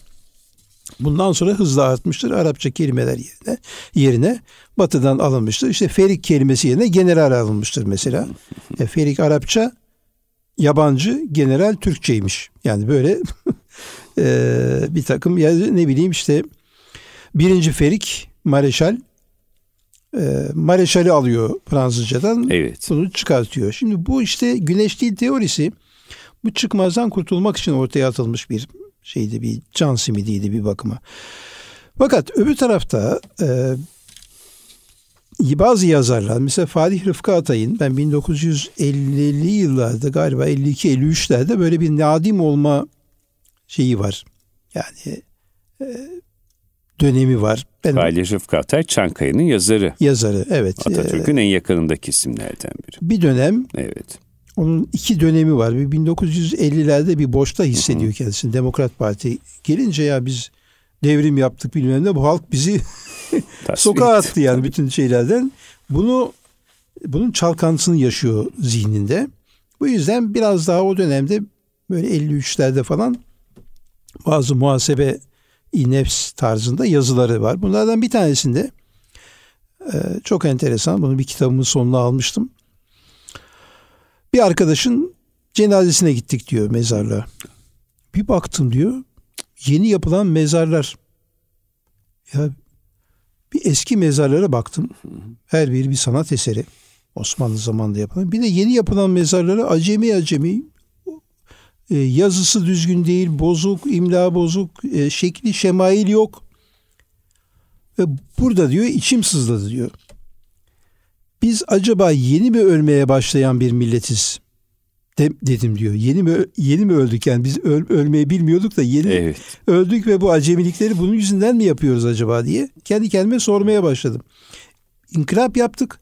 bundan sonra hızla artmıştır. Arapça kelimeler yerine yerine batıdan alınmıştır. İşte ferik kelimesi yerine general alınmıştır mesela. e, ferik Arapça, yabancı, general Türkçeymiş. Yani böyle e, bir takım ya ne bileyim işte birinci Ferik Mareşal e, Mareşal'i alıyor Fransızcadan. Evet. Bunu çıkartıyor. Şimdi bu işte güneş dil teorisi bu çıkmazdan kurtulmak için ortaya atılmış bir şeydi bir can simidiydi bir bakıma. Fakat öbür tarafta e, bazı yazarlar mesela Fatih Rıfkı Atay'ın ben 1950'li yıllarda galiba 52-53'lerde böyle bir nadim olma şeyi var. Yani e, dönemi var. Ben, Fatih Rıfkı Atay Çankaya'nın yazarı. Yazarı evet. Atatürk'ün e, en yakınındaki isimlerden biri. Bir dönem evet. Onun iki dönemi var. Bir 1950'lerde bir boşta hissediyor Hı-hı. kendisini. Demokrat Parti gelince ya biz devrim yaptık bilmem ne bu halk bizi sokağa attı yani Tabii. bütün şeylerden. Bunu bunun çalkantısını yaşıyor zihninde. Bu yüzden biraz daha o dönemde böyle 53'lerde falan bazı muhasebe nefs tarzında yazıları var. Bunlardan bir tanesinde e, çok enteresan. Bunu bir kitabımın sonuna almıştım. Bir arkadaşın cenazesine gittik diyor mezarlığa. Bir baktım diyor yeni yapılan mezarlar. Ya bir eski mezarlara baktım. Her biri bir sanat eseri. Osmanlı zamanında yapılan. Bir de yeni yapılan mezarlara acemi acemi yazısı düzgün değil, bozuk, imla bozuk, e, şekli şemail yok. Ve burada diyor içim sızladı diyor. Biz acaba yeni mi ölmeye başlayan bir milletiz? De, dedim diyor. Yeni mi yeni mi öldük yani biz öl, ölmeyi bilmiyorduk da yeni evet. öldük ve bu acemilikleri bunun yüzünden mi yapıyoruz acaba diye kendi kendime sormaya başladım. İnkılap yaptık.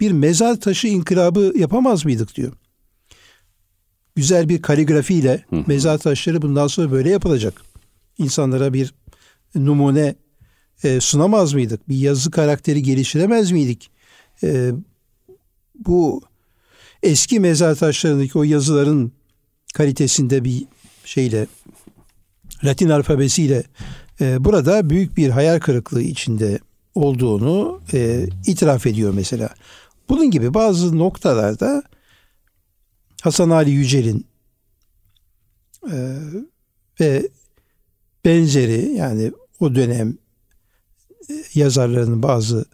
Bir mezar taşı inkılabı yapamaz mıydık diyor güzel bir kaligrafiyle mezar taşları bundan sonra böyle yapılacak. İnsanlara bir numune e, sunamaz mıydık? Bir yazı karakteri geliştiremez miydik? E, bu eski mezar taşlarındaki o yazıların kalitesinde bir şeyle Latin alfabesiyle e, burada büyük bir hayal kırıklığı içinde olduğunu e, itiraf ediyor mesela. Bunun gibi bazı noktalarda Hasan Ali Yücel'in e, ve benzeri yani o dönem e, yazarlarının bazı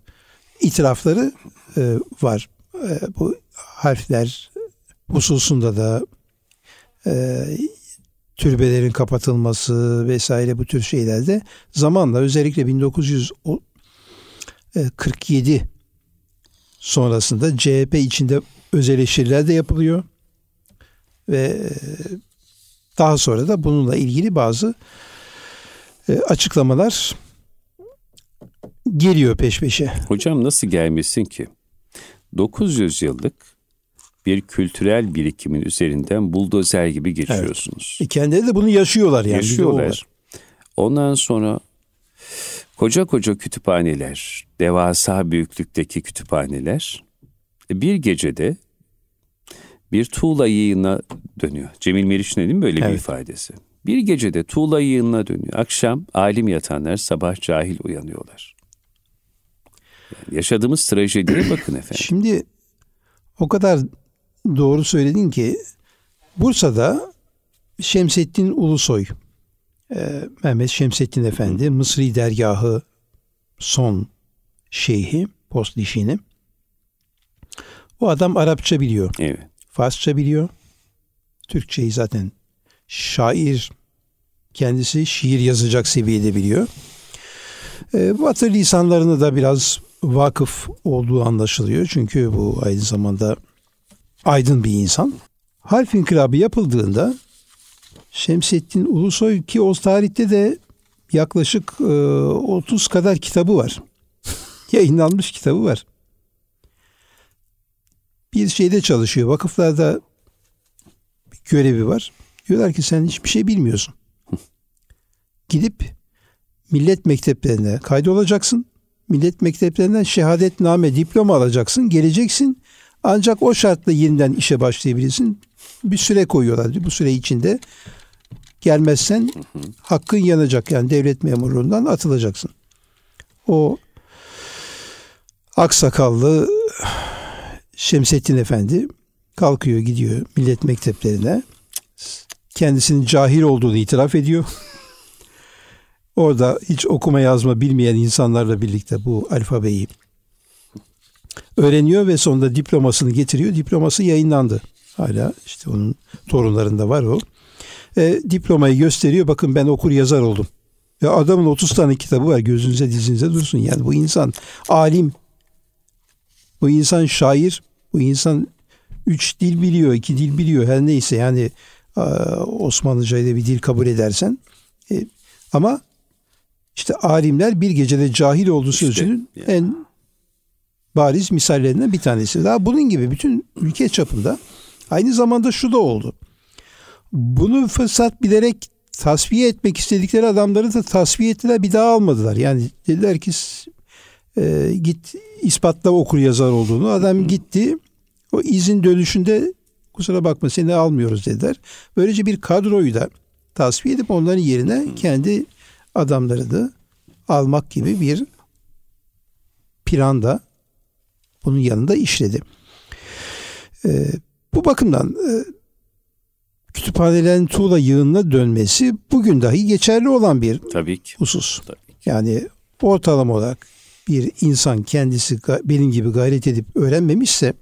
itirafları e, var. E, bu harfler hususunda da e, türbelerin kapatılması vesaire bu tür şeylerde zamanla özellikle 1947 e, sonrasında CHP içinde öz eleştiriler de yapılıyor ve e, daha sonra da bununla ilgili bazı e, açıklamalar geliyor peş peşe. Hocam nasıl gelmesin ki? 900 yıllık bir kültürel birikimin üzerinden buldozer gibi geçiyorsunuz. Evet. E kendileri de bunu yaşıyorlar yani. Yaşıyorlar. Ondan sonra koca koca kütüphaneler, devasa büyüklükteki kütüphaneler bir gecede bir tuğla yığına dönüyor. Cemil Meriç'in değil mi böyle evet. bir ifadesi? Bir gecede tuğla yığınına dönüyor. Akşam alim yatanlar sabah cahil uyanıyorlar. Yani yaşadığımız trajediye bakın efendim. Şimdi o kadar doğru söyledin ki Bursa'da Şemsettin Ulusoy, e, Mehmet Şemsettin Efendi, Mısri dergahı son şeyhi, post dişini. O adam Arapça biliyor. Evet. Farsça biliyor. Türkçeyi zaten şair kendisi şiir yazacak seviyede biliyor. E, Batı lisanlarına da biraz vakıf olduğu anlaşılıyor. Çünkü bu aynı zamanda aydın bir insan. Harf inkılabı yapıldığında Şemsettin Ulusoy ki o tarihte de yaklaşık e, 30 kadar kitabı var. Yayınlanmış kitabı var. Bir şeyde çalışıyor. Vakıflarda bir görevi var. Diyorlar ki sen hiçbir şey bilmiyorsun. Gidip millet mekteplerine kaydolacaksın. Millet mekteplerinden şehadetname, diploma alacaksın. Geleceksin. Ancak o şartla yeniden işe başlayabilirsin. Bir süre koyuyorlar. Bu süre içinde gelmezsen hakkın yanacak. Yani devlet memurluğundan atılacaksın. O aksakallı Şemsettin Efendi kalkıyor gidiyor millet mekteplerine. Kendisinin cahil olduğunu itiraf ediyor. Orada hiç okuma yazma bilmeyen insanlarla birlikte bu alfabeyi öğreniyor ve sonunda diplomasını getiriyor. Diploması yayınlandı. Hala işte onun torunlarında var o. E, diplomayı gösteriyor. Bakın ben okur yazar oldum. Ya adamın 30 tane kitabı var gözünüze dizinize dursun. Yani bu insan alim. Bu insan şair. Bu insan üç dil biliyor, iki dil biliyor. Her neyse yani Osmanlıca'yı bir dil kabul edersen. E, ama işte alimler bir gecede cahil olduğu sözünün yani. en bariz misallerinden bir tanesi. Daha bunun gibi bütün ülke çapında aynı zamanda şu da oldu. Bunu fırsat bilerek tasfiye etmek istedikleri adamları da tasfiye ettiler bir daha almadılar. Yani dediler ki e, git ispatla okur yazar olduğunu. Adam gitti o izin dönüşünde kusura bakma seni almıyoruz dediler. Böylece bir kadroyu da tasfiye edip onların yerine kendi adamları da almak gibi bir plan da bunun yanında işledi. Ee, bu bakımdan e, kütüphanelerin tuğla yığınına dönmesi bugün dahi geçerli olan bir Tabii ki. husus. Tabii ki. Yani ortalama olarak bir insan kendisi benim gibi gayret edip öğrenmemişse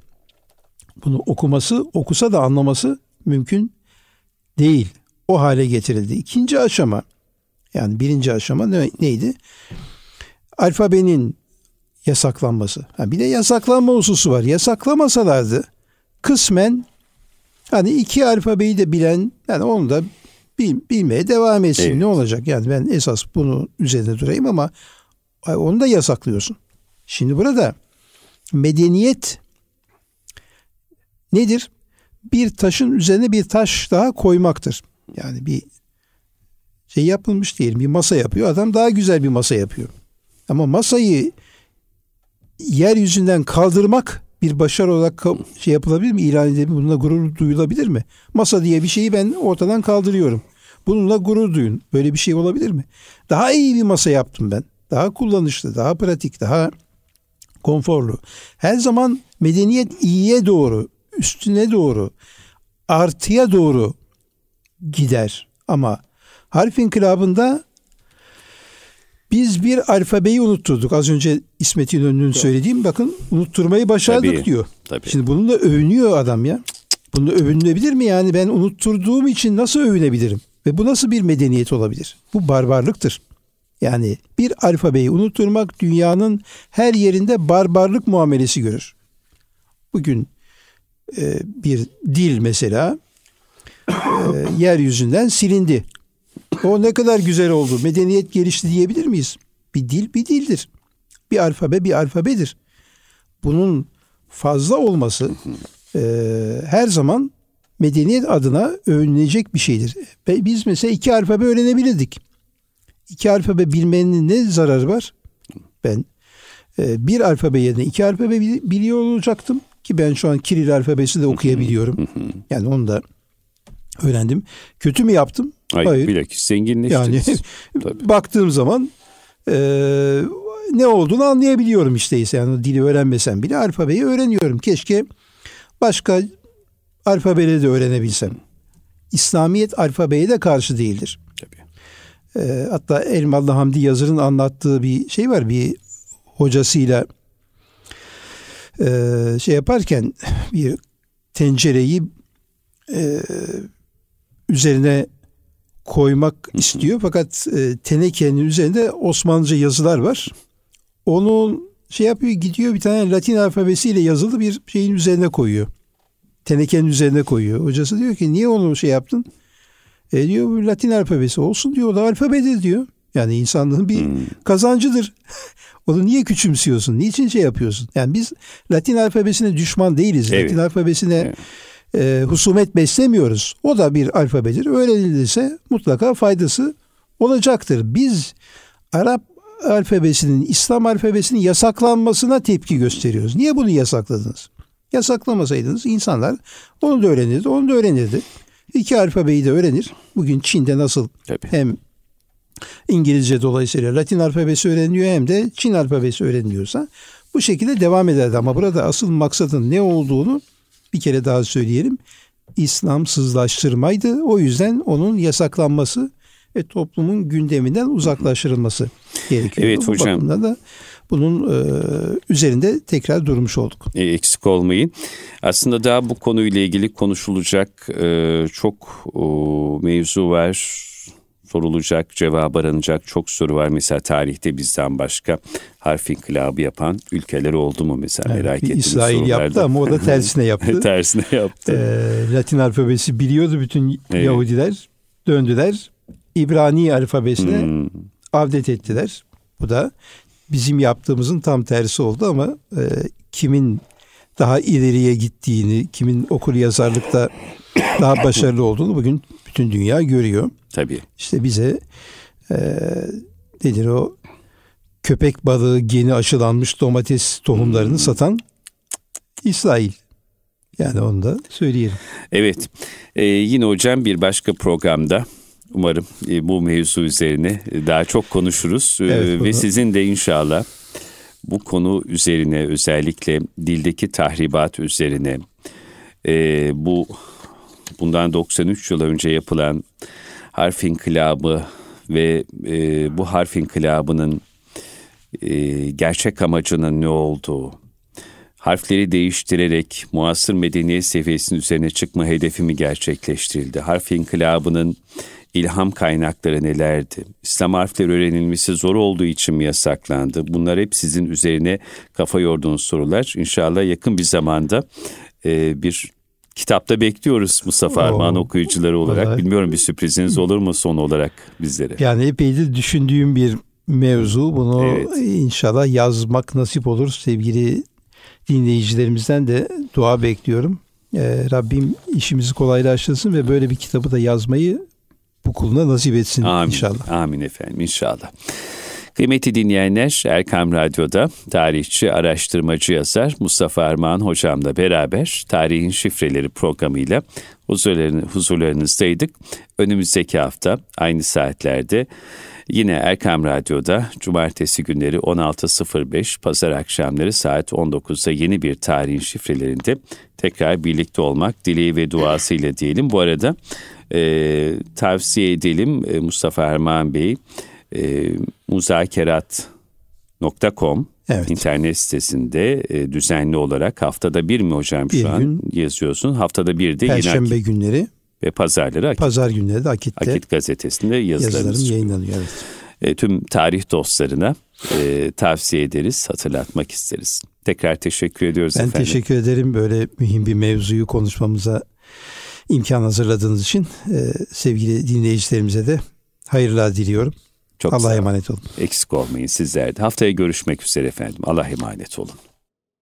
bunu okuması, okusa da anlaması mümkün değil. O hale getirildi. İkinci aşama yani birinci aşama ne, neydi? Alfabenin yasaklanması. Ha, bir de yasaklanma hususu var. Yasaklamasalardı kısmen hani iki alfabeyi de bilen yani onu da bil, bilmeye devam etsin. Evet. Ne olacak? Yani ben esas bunu üzerinde durayım ama onu da yasaklıyorsun. Şimdi burada medeniyet nedir? Bir taşın üzerine bir taş daha koymaktır. Yani bir şey yapılmış diyelim bir masa yapıyor. Adam daha güzel bir masa yapıyor. Ama masayı yeryüzünden kaldırmak bir başarı olarak şey yapılabilir mi? İlan edebilir mi? Bununla gurur duyulabilir mi? Masa diye bir şeyi ben ortadan kaldırıyorum. Bununla gurur duyun. Böyle bir şey olabilir mi? Daha iyi bir masa yaptım ben. Daha kullanışlı, daha pratik, daha konforlu. Her zaman medeniyet iyiye doğru, üstüne doğru, artıya doğru gider. Ama harf inkılabında biz bir alfabeyi unutturduk. Az önce İsmet İnönü'nün söylediğim bakın unutturmayı başardık tabii, diyor. Tabii. Şimdi bununla övünüyor adam ya. Bununla övünülebilir mi yani ben unutturduğum için nasıl övünebilirim? Ve bu nasıl bir medeniyet olabilir? Bu barbarlıktır. Yani bir alfabeyi unutturmak dünyanın her yerinde barbarlık muamelesi görür. Bugün e, bir dil mesela e, yeryüzünden silindi. O ne kadar güzel oldu. Medeniyet gelişti diyebilir miyiz? Bir dil bir dildir. Bir alfabe bir alfabedir. Bunun fazla olması e, her zaman medeniyet adına övünülecek bir şeydir. Biz mesela iki alfabe öğrenebilirdik. İki alfabe bilmenin ne zararı var? Ben e, bir alfabe yerine iki alfabe biliyor olacaktım. Ki ben şu an Kiril alfabesi de okuyabiliyorum. yani onu da öğrendim. Kötü mü yaptım? Hayır. Hayır. Bilakis zenginleştiniz. Yani baktığım zaman e, ne olduğunu anlayabiliyorum işte. Yani dili öğrenmesem bile alfabeyi öğreniyorum. Keşke başka alfabeleri de öğrenebilsem. İslamiyet alfabeye de karşı değildir. Tabii. E, hatta Elmalı Hamdi Yazır'ın anlattığı bir şey var. Bir hocasıyla e, şey yaparken bir tencereyi e, üzerine koymak istiyor fakat e, tenekenin üzerinde Osmanlıca yazılar var. Onu şey yapıyor gidiyor bir tane Latin alfabesiyle yazılı bir şeyin üzerine koyuyor. Tenekenin üzerine koyuyor. Hocası diyor ki niye onu şey yaptın? E diyor bu Latin alfabesi olsun diyor. O da alfabedir diyor. Yani insanlığın bir hmm. kazancıdır. Onu niye küçümsüyorsun? Niçin şey yapıyorsun? Yani biz Latin alfabesine düşman değiliz. Evet. Latin alfabesine evet e, husumet beslemiyoruz. O da bir alfabedir. Öğrenilirse mutlaka faydası olacaktır. Biz Arap alfabesinin, İslam alfabesinin yasaklanmasına tepki gösteriyoruz. Niye bunu yasakladınız? Yasaklamasaydınız insanlar onu da öğrenirdi, onu da öğrenirdi. İki alfabeyi de öğrenir. Bugün Çin'de nasıl Tabii. hem İngilizce dolayısıyla Latin alfabesi öğreniliyor hem de Çin alfabesi öğreniliyorsa bu şekilde devam ederdi. Ama burada asıl maksadın ne olduğunu bir kere daha söyleyelim. İslamsızlaştırmaydı. O yüzden onun yasaklanması ve toplumun gündeminden uzaklaştırılması gerekiyor. Evet Bu hocam. da bunun e, üzerinde tekrar durmuş olduk. E, eksik olmayın. Aslında daha bu konuyla ilgili konuşulacak e, çok e, mevzu var sorulacak, cevap aranacak çok soru var. Mesela tarihte bizden başka harf inkılabı yapan ülkeler oldu mu mesela evet, merak ettim. İsrail sorularda. yaptı ama o da tersine yaptı. tersine yaptı. Ee, Latin alfabesi biliyordu bütün evet. Yahudiler. Döndüler. İbrani alfabesine hmm. avdet ettiler. Bu da bizim yaptığımızın tam tersi oldu ama e, kimin daha ileriye gittiğini, kimin okul yazarlıkta daha başarılı olduğunu bugün bütün dünya görüyor. Tabii. İşte bize e, nedir o köpek balığı geni aşılanmış domates tohumlarını hmm. satan İsrail. Yani onu da söyleyelim. Evet. Ee, yine hocam bir başka programda umarım e, bu mevzu üzerine daha çok konuşuruz. Ee, evet, Ve sizin de inşallah bu konu üzerine özellikle dildeki tahribat üzerine e, bu bundan 93 yıl önce yapılan harf inkılabı ve e, bu harf inkılabının e, gerçek amacının ne olduğu, harfleri değiştirerek muasır medeniyet seviyesinin üzerine çıkma hedefi mi gerçekleştirildi? Harf inkılabının ilham kaynakları nelerdi? İslam harfleri öğrenilmesi zor olduğu için mi yasaklandı? Bunlar hep sizin üzerine kafa yorduğunuz sorular. İnşallah yakın bir zamanda e, bir kitapta bekliyoruz Mustafa Armağan okuyucuları olarak. Vallahi. Bilmiyorum bir sürpriziniz olur mu son olarak bizlere? Yani epeydir düşündüğüm bir mevzu. Bunu evet. inşallah yazmak nasip olur. Sevgili dinleyicilerimizden de dua bekliyorum. Ee, Rabbim işimizi kolaylaştırsın ve böyle bir kitabı da yazmayı bu kuluna nasip etsin Amin. inşallah. Amin efendim inşallah. Kıymetli dinleyenler Erkam Radyo'da tarihçi, araştırmacı yazar Mustafa Armağan hocamla beraber Tarihin Şifreleri programıyla huzurlarını, huzurlarınızdaydık. Önümüzdeki hafta aynı saatlerde yine Erkam Radyo'da cumartesi günleri 16.05, pazar akşamları saat 19'da yeni bir tarihin şifrelerinde tekrar birlikte olmak dileği ve duasıyla diyelim. Bu arada e, tavsiye edelim e, Mustafa Erman Bey e, muzakerat.com evet. internet sitesinde e, düzenli olarak haftada bir mi hocam bir şu gün, an yazıyorsun? Haftada bir de Perşembe yine günleri ve pazarları Akit, Pazar günleri de Akit'te Akit gazetesinde yazılarımız yayınlanıyor. Evet. E, tüm tarih dostlarına e, tavsiye ederiz, hatırlatmak isteriz. Tekrar teşekkür ediyoruz ben efendim. Ben teşekkür ederim böyle mühim bir mevzuyu konuşmamıza imkan hazırladığınız için. E, sevgili dinleyicilerimize de hayırlar diliyorum. Çok Allah'a emanet olun. Eksik olmayın sizler de. Haftaya görüşmek üzere efendim. Allah'a emanet olun.